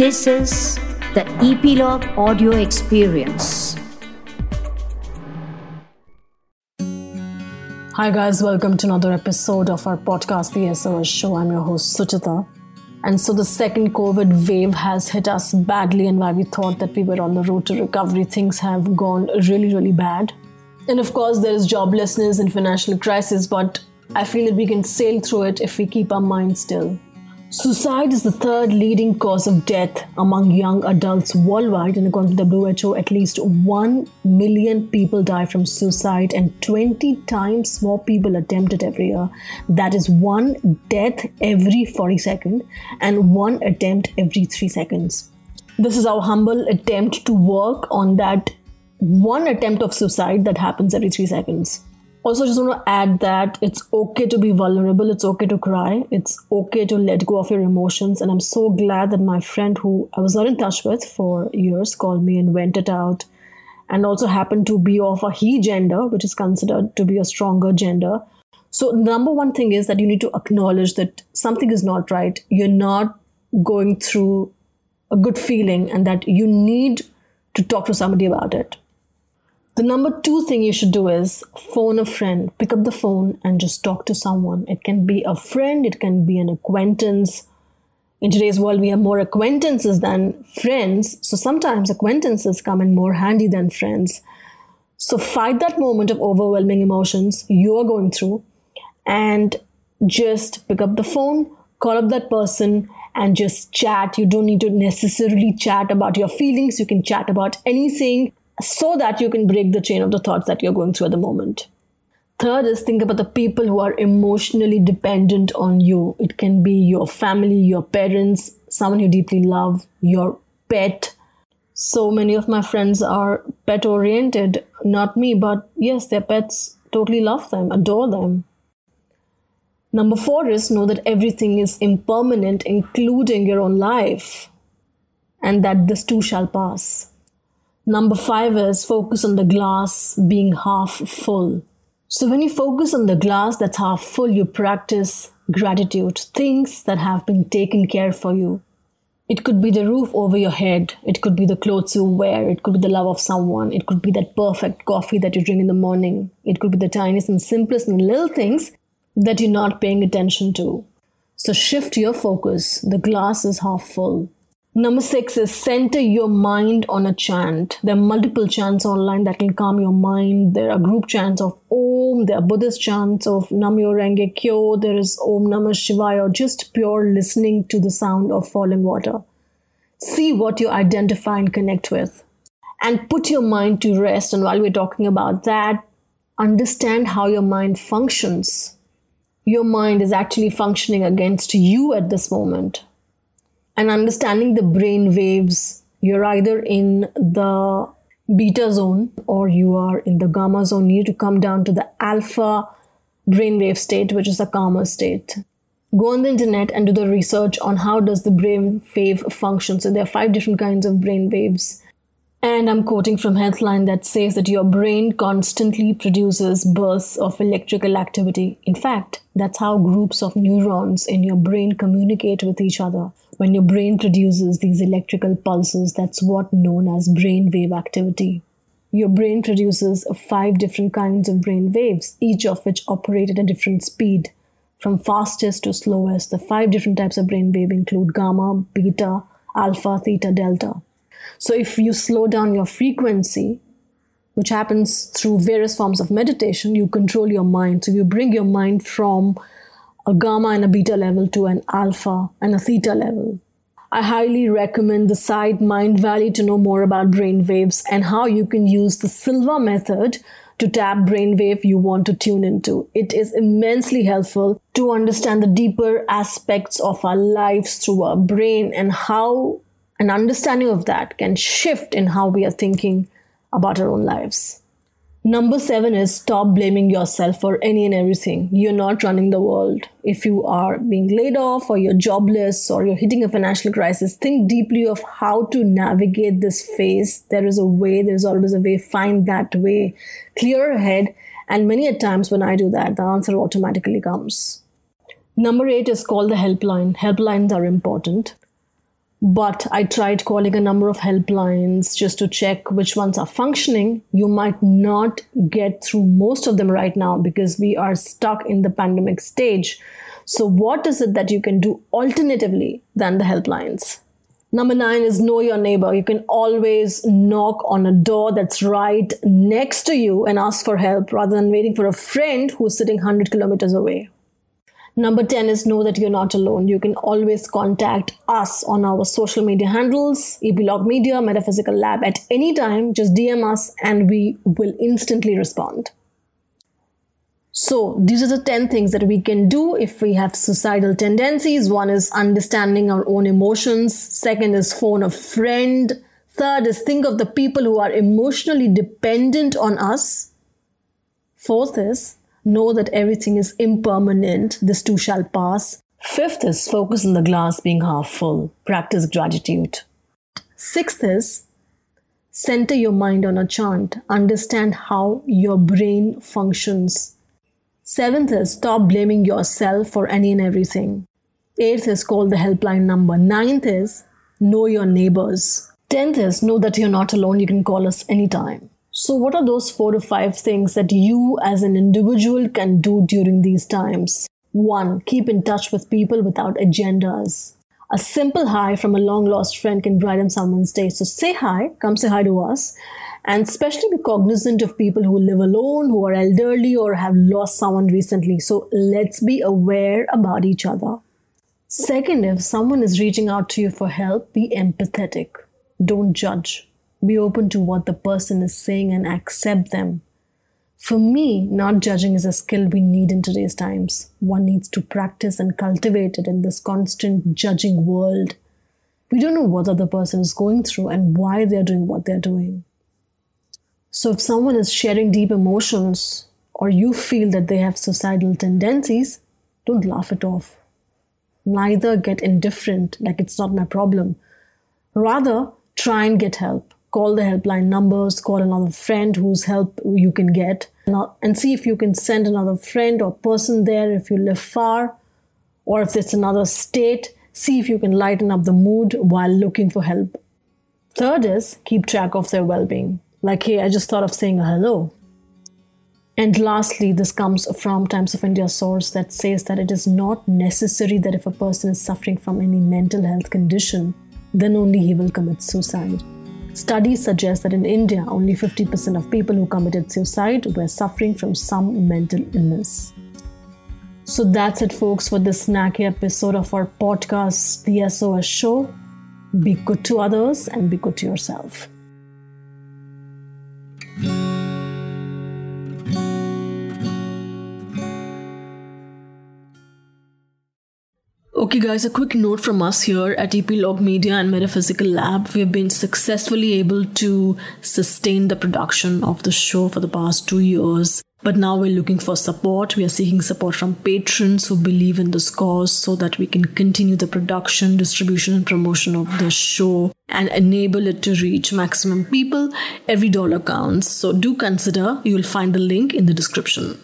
This is the Epilogue Audio Experience. Hi, guys, welcome to another episode of our podcast, The SOS Show. I'm your host, Suchita. And so, the second COVID wave has hit us badly, and while we thought that we were on the road to recovery, things have gone really, really bad. And of course, there is joblessness and financial crisis, but I feel that we can sail through it if we keep our minds still. Suicide is the third leading cause of death among young adults worldwide, and according to the WHO, at least 1 million people die from suicide, and 20 times more people attempt it every year. That is one death every 40 seconds and one attempt every 3 seconds. This is our humble attempt to work on that one attempt of suicide that happens every 3 seconds also just want to add that it's okay to be vulnerable it's okay to cry it's okay to let go of your emotions and i'm so glad that my friend who i was not in touch with for years called me and went it out and also happened to be of a he gender which is considered to be a stronger gender. So number one thing is that you need to acknowledge that something is not right. You're not going through a good feeling and that you need to talk to somebody about it the number two thing you should do is phone a friend. Pick up the phone and just talk to someone. It can be a friend, it can be an acquaintance. In today's world, we have more acquaintances than friends. So sometimes acquaintances come in more handy than friends. So fight that moment of overwhelming emotions you are going through and just pick up the phone, call up that person, and just chat. You don't need to necessarily chat about your feelings. You can chat about anything so that you can break the chain of the thoughts that you're going through at the moment. Third is think about the people who are emotionally dependent on you. It can be your family, your parents, someone you deeply love, your pet. So many of my friends are pet oriented, not me, but yes, their pets totally love them, adore them. Number four is know that everything is impermanent, including your own life, and that this too shall pass. Number five is focus on the glass being half full. So, when you focus on the glass that's half full, you practice gratitude, things that have been taken care for you. It could be the roof over your head, it could be the clothes you wear, it could be the love of someone, it could be that perfect coffee that you drink in the morning, it could be the tiniest and simplest and little things that you're not paying attention to. So, shift your focus. The glass is half full. Number six is center your mind on a chant. There are multiple chants online that can calm your mind. There are group chants of Om, there are Buddhist chants of Nam-myoho Renge Kyo, there is Om Namah Shivaya, or just pure listening to the sound of falling water. See what you identify and connect with. And put your mind to rest. And while we're talking about that, understand how your mind functions. Your mind is actually functioning against you at this moment and understanding the brain waves, you're either in the beta zone or you are in the gamma zone. You need to come down to the alpha brainwave state, which is a calmer state. Go on the internet and do the research on how does the brain wave function. So there are five different kinds of brain waves. And I'm quoting from Healthline that says that your brain constantly produces bursts of electrical activity. In fact, that's how groups of neurons in your brain communicate with each other. When your brain produces these electrical pulses, that's what known as brain wave activity. Your brain produces five different kinds of brain waves, each of which operate at a different speed, from fastest to slowest. The five different types of brain wave include gamma, beta, alpha, theta, delta. So if you slow down your frequency, which happens through various forms of meditation, you control your mind. So you bring your mind from a gamma and a beta level to an alpha and a theta level. I highly recommend the site Mindvalley to know more about brain waves and how you can use the Silva method to tap brainwave you want to tune into. It is immensely helpful to understand the deeper aspects of our lives through our brain and how an understanding of that can shift in how we are thinking about our own lives. Number seven is stop blaming yourself for any and everything. You're not running the world. If you are being laid off or you're jobless or you're hitting a financial crisis, think deeply of how to navigate this phase. There is a way, there's always a way. Find that way. Clear ahead. And many a times when I do that, the answer automatically comes. Number eight is call the helpline. Helplines are important. But I tried calling a number of helplines just to check which ones are functioning. You might not get through most of them right now because we are stuck in the pandemic stage. So, what is it that you can do alternatively than the helplines? Number nine is know your neighbor. You can always knock on a door that's right next to you and ask for help rather than waiting for a friend who's sitting 100 kilometers away. Number 10 is know that you're not alone. You can always contact us on our social media handles, Ep.Log Media, Metaphysical Lab at any time. Just DM us and we will instantly respond. So, these are the 10 things that we can do if we have suicidal tendencies. One is understanding our own emotions. Second is phone a friend. Third is think of the people who are emotionally dependent on us. Fourth is Know that everything is impermanent. This too shall pass. Fifth is focus on the glass being half full. Practice gratitude. Sixth is center your mind on a chant. Understand how your brain functions. Seventh is stop blaming yourself for any and everything. Eighth is call the helpline number. Ninth is know your neighbors. Tenth is know that you're not alone. You can call us anytime. So, what are those four to five things that you as an individual can do during these times? One, keep in touch with people without agendas. A simple hi from a long lost friend can brighten someone's day. So, say hi, come say hi to us, and especially be cognizant of people who live alone, who are elderly, or have lost someone recently. So, let's be aware about each other. Second, if someone is reaching out to you for help, be empathetic. Don't judge be open to what the person is saying and accept them. For me, not judging is a skill we need in today's times. One needs to practice and cultivate it in this constant judging world. We don't know what the other person is going through and why they're doing what they're doing. So, if someone is sharing deep emotions or you feel that they have suicidal tendencies, don't laugh it off. Neither get indifferent, like it's not my problem. Rather, try and get help call the helpline numbers, call another friend whose help you can get, uh, and see if you can send another friend or person there if you live far, or if it's another state, see if you can lighten up the mood while looking for help. Third is keep track of their well being. Like, hey, I just thought of saying hello. And lastly, this comes from Times of India source that says that it is not necessary that if a person is suffering from any mental health condition, then only he will commit suicide. Studies suggest that in India, only 50% of people who committed suicide were suffering from some mental illness. So that's it, folks, for this snacky episode of our podcast, The SOS Show. Be good to others and be good to yourself. Okay, guys, a quick note from us here at Epilogue Media and Metaphysical Lab. We have been successfully able to sustain the production of the show for the past two years. But now we're looking for support. We are seeking support from patrons who believe in this cause so that we can continue the production, distribution, and promotion of the show and enable it to reach maximum people. Every dollar counts. So do consider. You will find the link in the description.